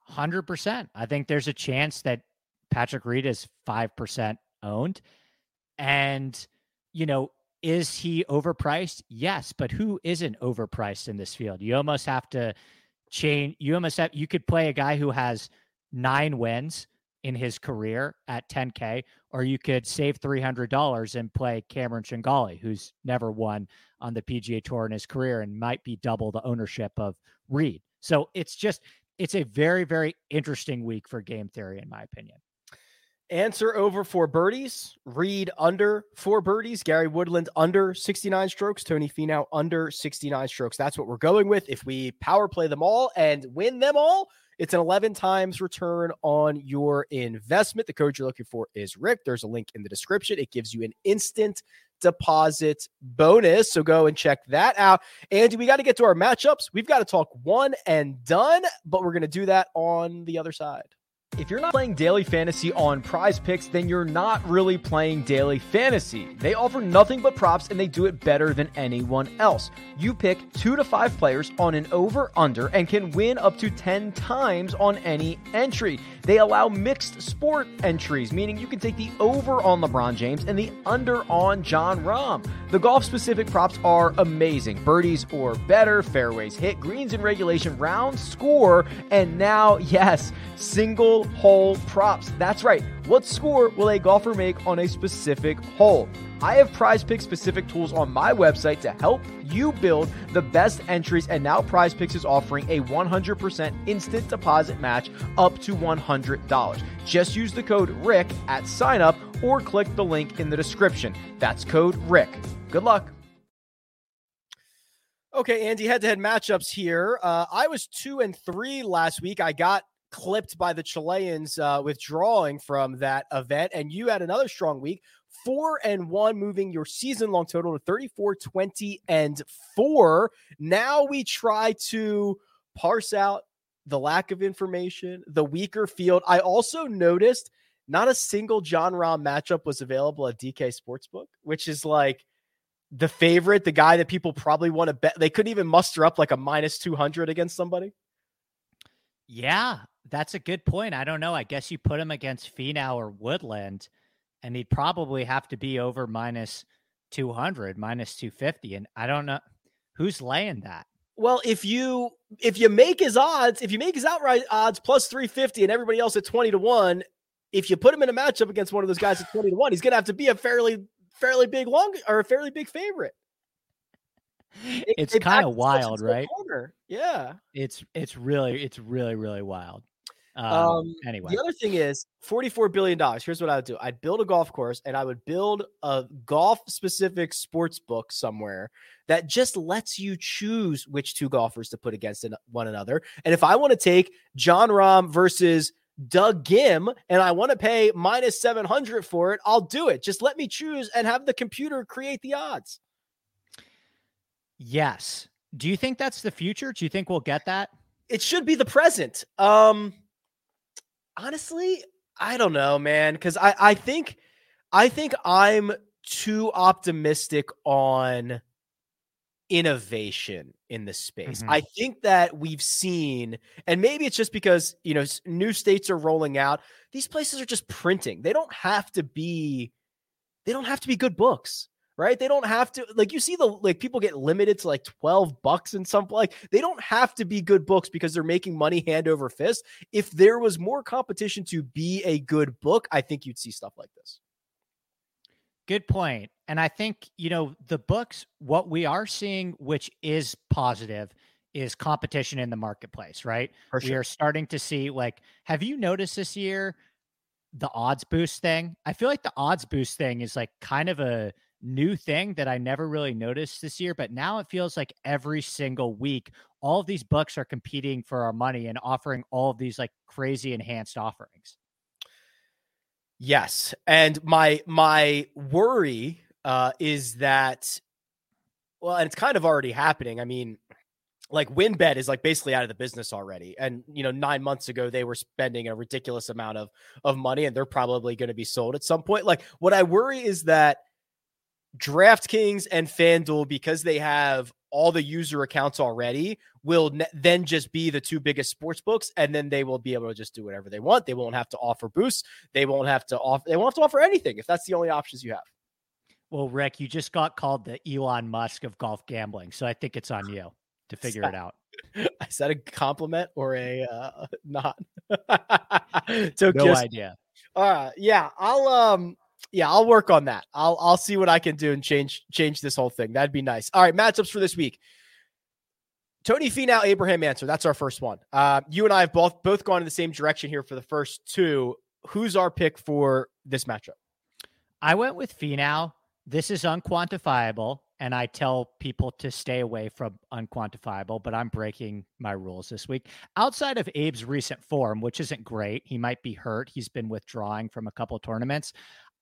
Hundred percent. I think there's a chance that Patrick Reed is five percent owned, and you know. Is he overpriced? Yes, but who isn't overpriced in this field? You almost have to change. You almost have you could play a guy who has nine wins in his career at 10K, or you could save $300 and play Cameron Tringale, who's never won on the PGA Tour in his career and might be double the ownership of Reed. So it's just, it's a very, very interesting week for game theory, in my opinion. Ancer over four birdies. Reed under four birdies. Gary Woodland under 69 strokes. Tony Finau under 69 strokes. That's what we're going with. If we power play them all and win them all, it's an 11 times return on your investment. The code you're looking for is Rick. There's a link in the description. It gives you an instant deposit bonus. So go and check that out. Andy, we got to get to our matchups. We've got to talk one and done, but we're going to do that on the other side. If you're not playing daily fantasy on prize picks, then you're not really playing daily fantasy. They offer nothing but props and they do it better than anyone else. You pick two to five players on an over under and can win up to 10 times on any entry. They allow mixed sport entries, meaning you can take the over on LeBron James and the under on Jon Rahm. The golf specific props are amazing birdies or better, fairways hit, greens in regulation, round score, and now, [laughs] yes, single hole props. That's right. What score will a golfer make on a specific hole? I have prize pick specific tools on my website to help you build the best entries, and now Prize Picks is offering a 100% instant deposit match up to $100. Just use the code RICK at sign up or click the link in the description. That's code RICK. Good luck. Okay, Andy, head to head matchups here. Uh, I was two and three last week. I got clipped by the Chileans uh, withdrawing from that event. And you had another strong week, four and one, moving your season long total to 34, 20, and four. Now we try to parse out the lack of information, the weaker field. I also noticed not a single Jon Rahm matchup was available at DK Sportsbook, which is like the favorite, the guy that people probably want to bet. They couldn't even muster up like a minus 200 against somebody. Yeah, that's a good point. I don't know. I guess you put him against Finau or Woodland, and he'd probably have to be over minus 200, minus 250. And I don't know who's laying that. Well, if you if you make his odds, if you make his outright odds plus 350 and everybody else at 20 to 1, if you put him in a matchup against one of those guys at 20 to 1, he's going to have to be a fairly fairly big long or a fairly big favorite. It, it's kind of wild, right? Corner. Yeah. It's it's really it's really really wild. Um, Um, anyway. the other thing is $44 billion. Here's what I would do I'd build a golf course and I would build a golf specific sports book somewhere that just lets you choose which two golfers to put against one another. And if I want to take Jon Rahm versus Doug Ghim and I want to pay minus 700 for it, I'll do it. Just let me choose and have the computer create the odds. Yes. Do you think that's the future? Do you think we'll get that? It should be the present. Um, honestly, I don't know, man, because I I think I think I'm too optimistic on innovation in the space. Mhm. I think that we've seen, and maybe it's just because you know new states are rolling out. These places are just printing. They don't have to be. They don't have to be good books right? They don't have to like you see the like people get limited to like 12 bucks in some like they don't have to be good books because they're making money hand over fist. If there was more competition to be a good book, I think you'd see stuff like this. Good point. And I think, you know, the books, what we are seeing, which is positive, is competition in the marketplace, right? For We are starting to see, like, have you noticed this year the odds boost thing? I feel like the odds boost thing is like kind of a new thing that I never really noticed this year, but now it feels like every single week, all of these books are competing for our money and offering all of these like crazy enhanced offerings. Yes, and my my worry uh, is that, well, and it's kind of already happening. I mean, like WynnBET is like basically out of the business already, and you know, nine months ago they were spending a ridiculous amount of of money, and they're probably going to be sold at some point. Like, what I worry is that DraftKings and FanDuel, because they have all the user accounts already, will ne- then just be the two biggest sports books, and then they will be able to just do whatever they want. They won't have to offer boosts. They won't have to offer. They won't have to offer anything if that's the only options you have. Well, Rick, you just got called the Elon Musk of golf gambling, so I think it's on you to [laughs] figure it out. Is that a compliment or a uh, [laughs] not? so [laughs] No idea. uh, yeah, I'll um, yeah, I'll work on that. I'll I'll see what I can do and change change this whole thing. That'd be nice. All right, matchups for this week. Tony Finau, Abraham Ancer. That's our first one. Uh, you and I have both both gone in the same direction here for the first two. Who's our pick for this matchup? I went with Finau. This is unquantifiable, and I tell people to stay away from unquantifiable, but I'm breaking my rules this week. Outside of Abe's recent form, which isn't great, he might be hurt. He's been withdrawing from a couple tournaments.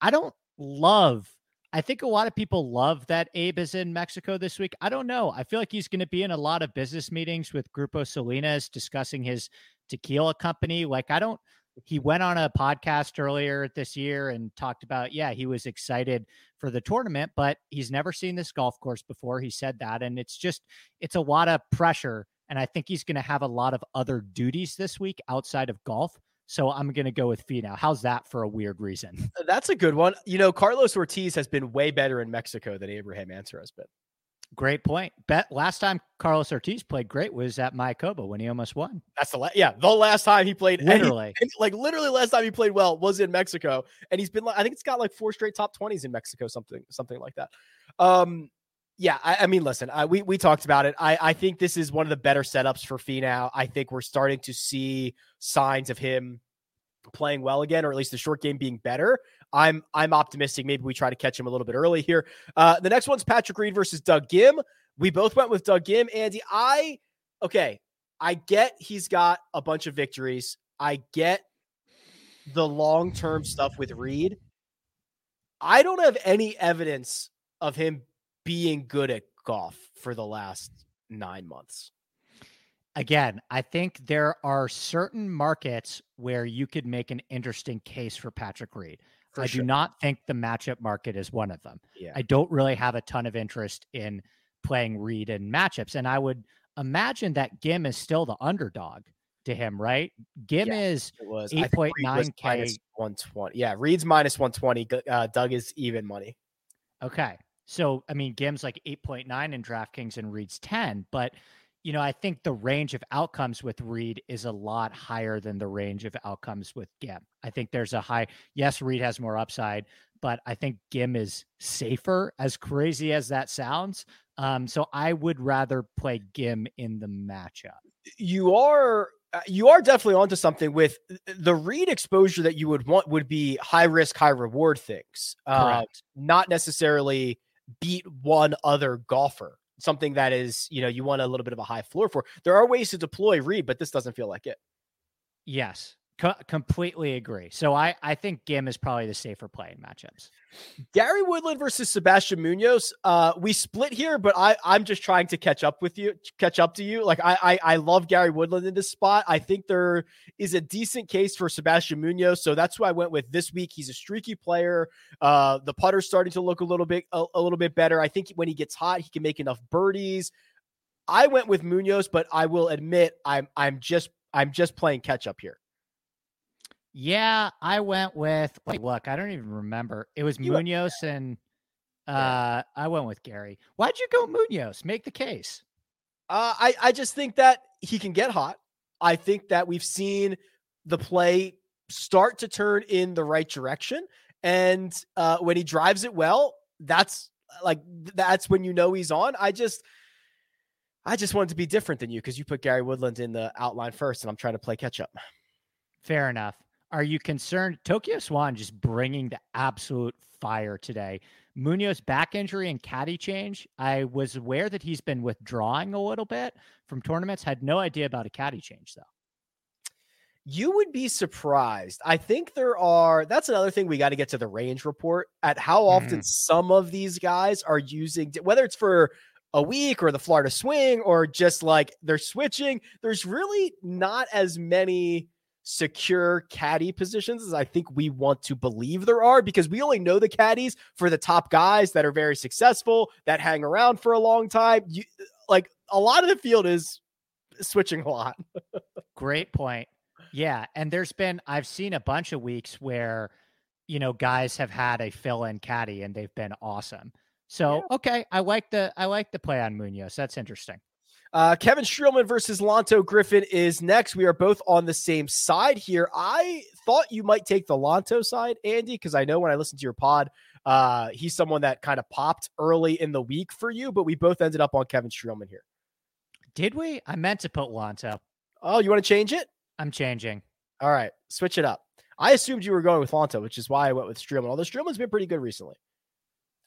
I don't love. I think a lot of people love that Abe is in Mexico this week. I don't know. I feel like he's going to be in a lot of business meetings with Grupo Salinas discussing his tequila company. Like, I don't he went on a podcast earlier this year and talked about yeah he was excited for the tournament but he's never seen this golf course before he said that and it's just it's a lot of pressure and i think he's going to have a lot of other duties this week outside of golf so i'm going to go with Finau. how's that for a weird reason That's a good one. You know, Carlos Ortiz has been way better in Mexico than Abraham Ancer has been. great point bet last time carlos ortiz played great was at Mayakoba when he almost won That's the la- yeah. The last time he played, and he- literally and, like literally last time he played well was in Mexico, and he's been like I think it's got like four straight top twenties in Mexico, something something like that. Um, yeah, I, I mean, listen, I, we we talked about it. I I think this is one of the better setups for Finau. I think we're starting to see signs of him playing well again, or at least the short game being better. I'm I'm optimistic. Maybe we try to catch him a little bit early here. Uh, the next one's Patrick Reed versus Doug Ghim. We both went with Doug Ghim. Andy, I okay. I get he's got a bunch of victories. I get the long term stuff with Reed. I don't have any evidence of him being good at golf for the last nine months. again, I think there are certain markets where you could make an interesting case for Patrick Reed. For I sure. do not think the matchup market is one of them. Yeah. I don't really have a ton of interest in playing Reed in matchups. And I would imagine that Ghim is still the underdog to him, right? Ghim Yeah. is It was I think Reed was 8.9K. minus 120. Yeah, Reed's minus 120. Uh, Doug is even money. Okay. So, I mean, Ghim's like 8.9 in DraftKings and Reed's 10. But, you know, I think the range of outcomes with Reed is a lot higher than the range of outcomes with Ghim. I think there's a high, yes, Reed has more upside, but I think Ghim is safer, as crazy as that sounds. Um, so I would rather play Ghim in the matchup. You are uh, you are definitely onto something with the Reed exposure that you would want would be high risk, high reward things. Uh, not necessarily beat one other golfer. Something that is, you know, you want a little bit of a high floor for. There are ways to deploy Reed, but this doesn't feel like it. Yes. Co- completely agree. So I, I think Ghim is probably the safer play in matchups. Gary Woodland versus Sebastian Munoz. Uh, we split here, but I, I'm just trying to catch up with you, catch up to you. Like I, I, I love Gary Woodland in this spot. I think there is a decent case for Sebastian Munoz, so that's who I went with this week. He's a streaky player. Uh, the putter's starting to look a little bit, a, a little bit better. I think when he gets hot, he can make enough birdies. I went with Munoz, but I will admit I'm, I'm just, I'm just playing catch up here. Yeah, I went with wait, look, I don't even remember. It was You went- Munoz and uh Yeah. I went with Gary. Why'd you go Munoz? Make the case. Uh, I I just think that he can get hot. I think that we've seen the play start to turn in the right direction, and uh, when he drives it well, that's like that's when you know he's on. I just I just wanted to be different than you because you put Gary Woodland in the outline first, and I'm trying to play catch up. Fair enough. Are you concerned? Tokyo Swan just bringing the absolute fire today. Munoz back injury and caddy change. I was aware that he's been withdrawing a little bit from tournaments. Had no idea about a caddy change though. You would be surprised. I think there are, that's another thing we got to get to the range report at how often mm-hmm. some of these guys are using, whether it's for a week or the Florida swing or just like they're switching. There's really not as many secure caddy positions as I think we want to believe there are because we only know the caddies for the top guys that are very successful, that hang around for a long time. You, like a lot of the field is switching a lot. [laughs] Great point. Yeah, and there's been I've seen a bunch of weeks where you know guys have had a fill-in caddy and they've been awesome. So okay, I like the I like the play on Munoz. That's interesting. Uh, Kevin Streelman versus Lanto Griffin is next. We are both on the same side here. I thought you might take the Lanto side, Andy, because I know when I listened to your pod, uh, he's someone that kind of popped early in the week for you, but we both ended up on Kevin Streelman here. Did we? I meant to put Lanto. Oh, you want to change it? I'm changing. All right, switch it up. I assumed you were going with Lanto, which is why I went with Streelman. Although Streelman's been pretty good recently.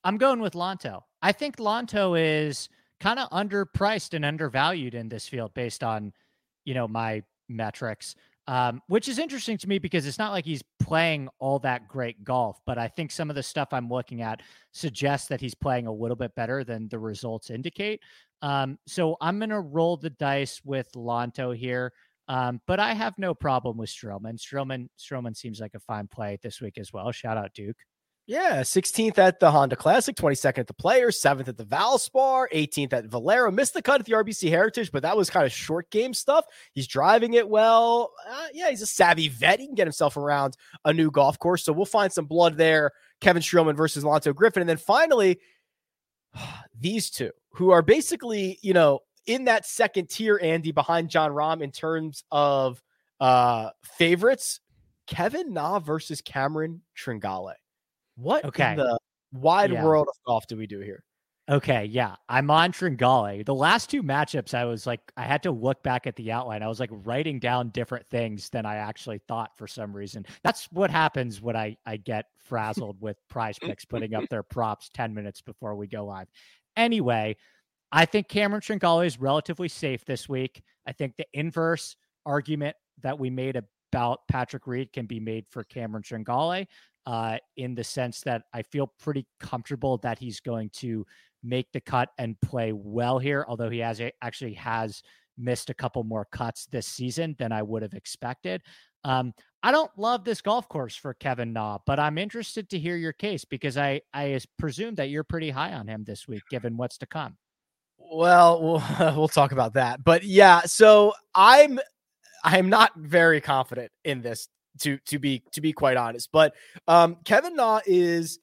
I'm going with Lanto. I think Lanto is kind of underpriced and undervalued in this field based on, you know, my metrics. Um, which is interesting to me because it's not like he's playing all that great golf, but I think some of the stuff I'm looking at suggests that he's playing a little bit better than the results indicate. Um, so I'm going to roll the dice with Lanto here. Um, but I have no problem with Stroman. Stroman, Stroman seems like a fine play this week as well. Shout out Duke. Yeah, 16th at the Honda Classic, 22nd at the Players, 7th at the Valspar, 18th at Valero. Missed the cut at the RBC Heritage, but that was kind of short game stuff. He's driving it well. Uh, yeah, he's a savvy vet. He can get himself around a new golf course. So we'll find some blood there. Kevin Streelman versus Lanto Griffin. And then finally, [sighs] these two who are basically, you know, in that second tier, Andy, behind John Rahm in terms of uh favorites. Kevin Na versus Cameron Tringale. What Okay. in the wide Yeah. world of golf do we do here? Okay, yeah. I'm on Tringale. The last two matchups, I was like, I had to look back at the outline. I was like writing down different things than I actually thought for some reason. That's what happens when I, I get [laughs] frazzled with prize picks putting up their props 10 minutes before we go live. Anyway, I think Cameron Tringale is relatively safe this week. I think the inverse argument that we made about Patrick Reed can be made for Cameron Tringale uh, in the sense that I feel pretty comfortable that he's going to make the cut and play well here. Although he has actually has missed a couple more cuts this season than I would have expected. Um, I don't love this golf course for Kevin Na, but I'm interested to hear your case because I I presume that you're pretty high on him this week, given what's to come. Well, we'll [laughs] we'll talk about that, but yeah. So I'm I'm not very confident in this to to be to be quite honest. But um, Kevin Na is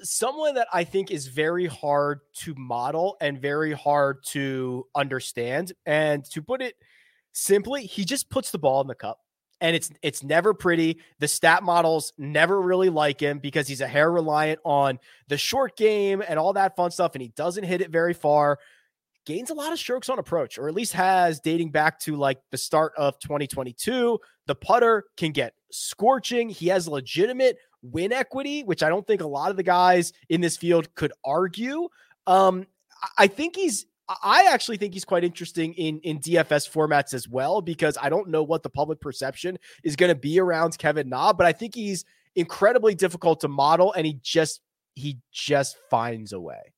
someone that I think is very hard to model and very hard to understand. And to put it simply, he just puts the ball in the cup. And it's it's never pretty. The stat models never really like him because he's a hair reliant on the short game and all that fun stuff, and he doesn't hit it very far gains a lot of strokes on approach, or at least has dating back to like the start of 2022. The putter can get scorching. He has legitimate win equity, which I don't think a lot of the guys in this field could argue. Um, I think he's I actually think he's quite interesting in in DFS formats as well because I don't know what the public perception is going to be around Kevin Na, but I think he's incredibly difficult to model and he just he just finds a way.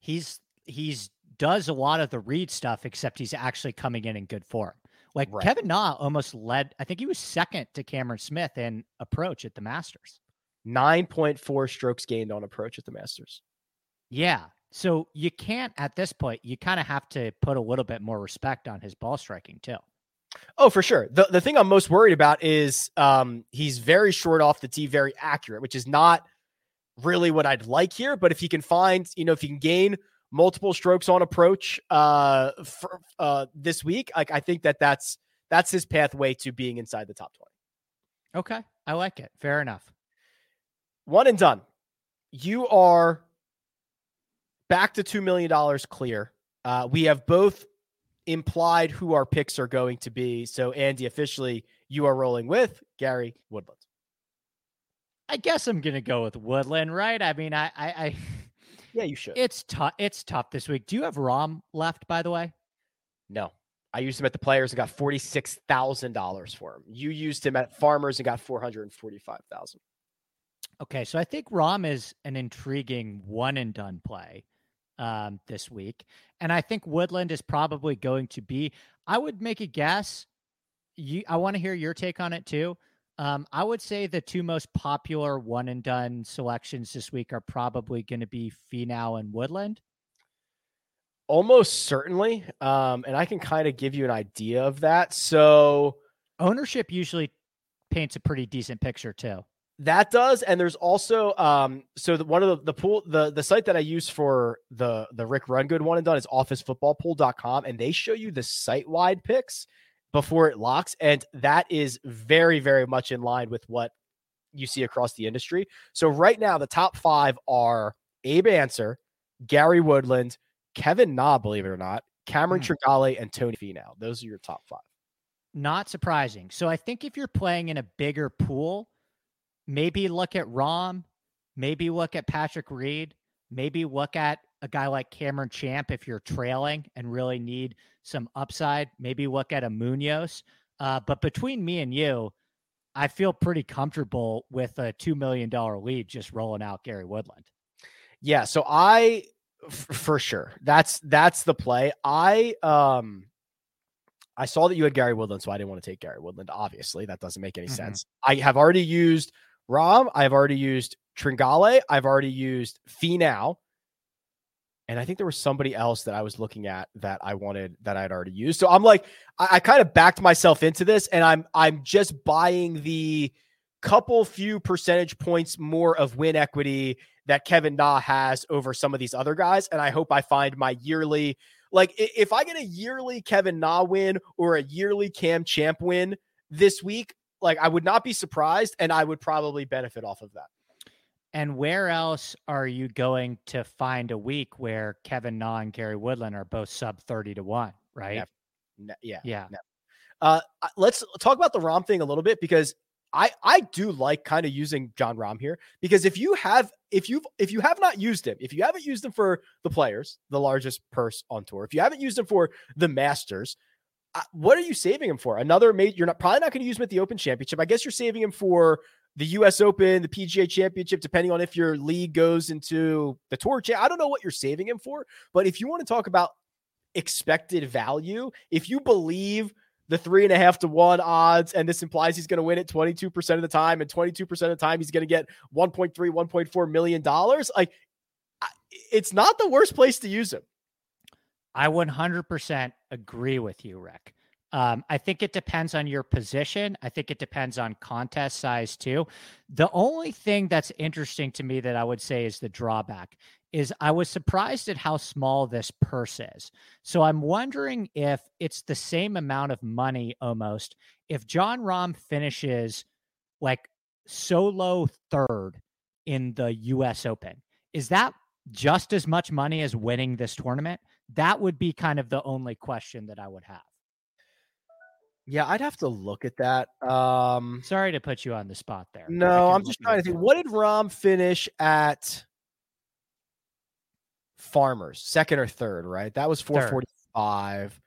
He's he's does a lot of the Reed stuff, except he's actually coming in in good form. Like right. Kevin Na almost led, I think he was second to Cameron Smith in approach at the Masters. 9.4 strokes gained on approach at the Masters. Yeah. So you can't, at this point, you kind of have to put a little bit more respect on his ball striking, too. Oh, for sure. The the thing I'm most worried about is um, he's very short off the tee, very accurate, which is not really what I'd like here. But if he can find, you know, if he can gain multiple strokes on approach uh, for, uh, this week. Like I think that that's that's his pathway to being inside the top 20. Okay. I like it. Fair enough. One and done. You are back to $2 million clear. Uh, we have both implied who our picks are going to be. So, Andy, officially, you are rolling with Gary Woodland. I guess I'm going to go with Woodland, right? I mean, I, I, I yeah, you should. It's tough. It's tough this week. Do you have Rahm left, by the way? No. I used him at the players and got forty six thousand dollars for him. You used him at farmers and got four hundred and forty five thousand. Okay, so I think Rahm is an intriguing one and done play um, this week, and I think Woodland is probably going to be. I would make a guess. You, I want to hear your take on it too. Um, I would say the two most popular one and done selections this week are probably going to be Finau and Woodland. Almost certainly. Um, and I can kind of give you an idea of that. So ownership usually paints a pretty decent picture too. That does, and there's also um, so the, one of the the pool the the site that I use for the the Rick Rungood one and done is officefootballpool.com, and they show you the site wide picks before it locks. And that is very, very much in line with what you see across the industry. So right now, the top five are Abe Ancer, Gary Woodland, Kevin Na, believe it or not, Cameron mm. Tringale, and Tony Finau. Those are your top five. Not surprising. So I think if you're playing in a bigger pool, maybe look at Rahm, maybe look at Patrick Reed, maybe look at a guy like Cameron Champ if you're trailing and really need some upside. Maybe look at a Munoz. Uh, but between me and you, I feel pretty comfortable with a $2 million lead just rolling out Gary Woodland. Yeah. So I, f- for sure, that's, that's the play. I, um, I saw that you had Gary Woodland, so I didn't want to take Gary Woodland. Obviously, that doesn't make any mm-hmm. sense. I have already used Rahm. I've already used Tringale. I've already used Finau. And I think there was somebody else that I was looking at that I wanted that I'd already used. So I'm like, I, I kind of backed myself into this, and I'm I'm just buying the couple few percentage points more of win equity that Kevin Na has over some of these other guys. And I hope I find my yearly, like if I get a yearly Kevin Na win or a yearly Cam Champ win this week, like I would not be surprised, and I would probably benefit off of that. And where else are you going to find a week where Kevin Na and Gary Woodland are both sub 30 to 1, right? Yeah. Yeah. Uh, let's talk about the Rom thing a little bit because I I do like kind of using Jon Rahm here because if you have if you if you have not used him, if you haven't used him for the players, the largest purse on tour, if you haven't used him for the Masters, uh, what are you saving him for? Another mate? You're not probably not going to use him at the Open Championship. I guess you're saving him for the US Open, the PGA Championship, depending on if your league goes into the tour. I don't know what you're saving him for, but if you want to talk about expected value, if you believe the three and a half to one odds, and this implies he's going to win it 22% of the time, and 22% of the time he's going to get 1.3, 1.4 million dollars. Like, it's not the worst place to use him. I 100% agree with you, Rick. Um, I think it depends on your position. I think it depends on contest size too. The only thing that's interesting to me that I would say is the drawback is I was surprised at how small this purse is. So I'm wondering if it's the same amount of money almost if Jon Rahm finishes like solo third in the US Open. Is that just as much money as winning this tournament? That would be kind of the only question that I would have. Yeah, I'd have to look at that. Um Sorry to put you on the spot there. No, I'm just trying to think. What did Rahm finish at Farmers, second or third, right? That was 445. Third.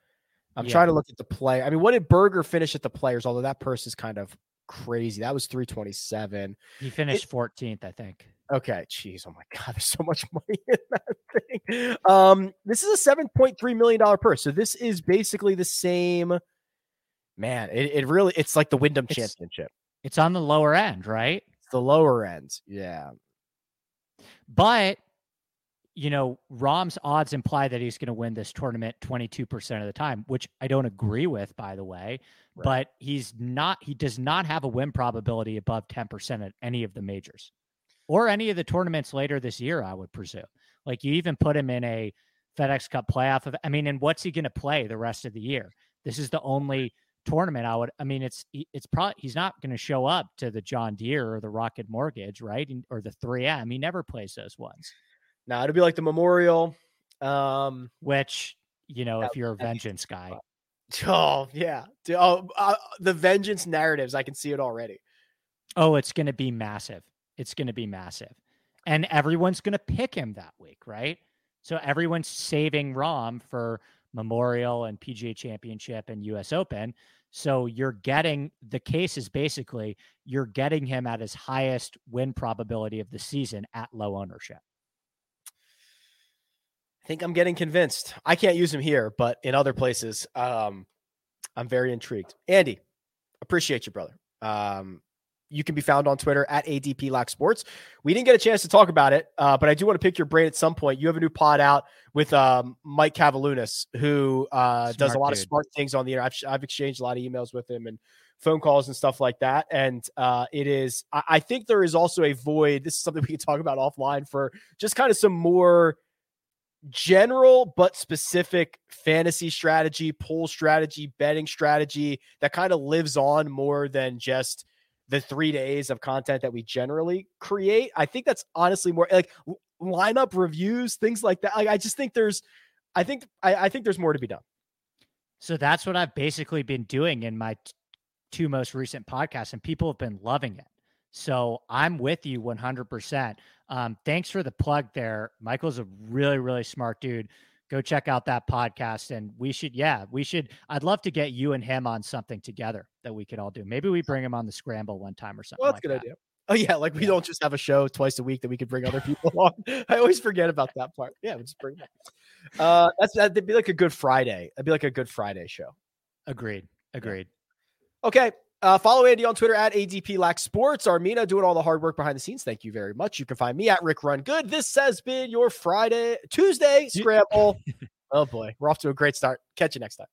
I'm yeah. trying to look at the play. I mean, what did Berger finish at the players? Although that purse is kind of crazy. That was 327. He finished it, 14th, I think. Okay, jeez, oh my god, [laughs] there's so much money in that thing. Um, this is a 7.3 million dollar purse. So this is basically the same. Man, it, it really it's like the Wyndham it's, Championship. It's on the lower end, right? It's the lower end, yeah. But you know, Rahm's odds imply that he's going to win this tournament 22% of the time, which I don't agree with, by the way. Right. But he's not, he does not have a win probability above 10% at any of the majors or any of the tournaments later this year, I would presume. Like you even put him in a FedEx Cup playoff of, I mean, and what's he going to play the rest of the year? This is the only tournament I would, I mean, it's, it's probably, he's not going to show up to the John Deere or the Rocket Mortgage, right? Or the 3M. He never plays those ones. Now it'll be like the memorial, um, which you know, if you're a vengeance guy. Oh yeah, oh uh, the vengeance narratives. I can see it already. Oh, it's going to be massive. It's going to be massive, and everyone's going to pick him that week, right? So everyone's saving Rahm for Memorial and PGA Championship and U.S. Open. So you're getting the case is basically you're getting him at his highest win probability of the season at low ownership. I think I'm getting convinced. I can't use him here, but in other places, um, I'm very intrigued. Andy, appreciate you, brother. Um, you can be found on Twitter at ADP Lack Sports. We didn't get a chance to talk about it, uh, but I do want to pick your brain at some point. You have a new pod out with um, Mike Cavalunas, who uh, does a lot dude. of smart things on the internet. I've, I've, exchanged a lot of emails with him and phone calls and stuff like that. And uh, it is, I, I think there is also a void. This is something [laughs] we can talk about offline for just kind of some more – general but specific fantasy strategy, pool strategy, betting strategy that kind of lives on more than just the three days of content that we generally create. I think that's honestly more like lineup reviews, things like that. Like I just think there's, I think I, I think there's more to be done. So that's what I've basically been doing in my t- two most recent podcasts, and people have been loving it. So I'm with you 100%. Um, thanks for the plug there. Michael's a really, really smart dude. Go check out that podcast. And we should, yeah, we should. I'd love to get you and him on something together that we could all do. Maybe we bring him on the scramble one time or something. Well, that's like a good that. idea. Oh yeah, like we yeah. don't just have a show twice a week that we could bring other people [laughs] on. I always forget about that part. Yeah, we just bring them. Uh, that's that'd be like a good Friday. That'd be like a good Friday show. Agreed. Agreed. Okay, uh, follow Andy on Twitter at ADP Sports. Armina doing all the hard work behind the scenes. Thank you very much. You can find me at Rick Run Good. This has been your Friday, Tuesday scramble. [laughs] oh boy, we're off to a great start. Catch you next time.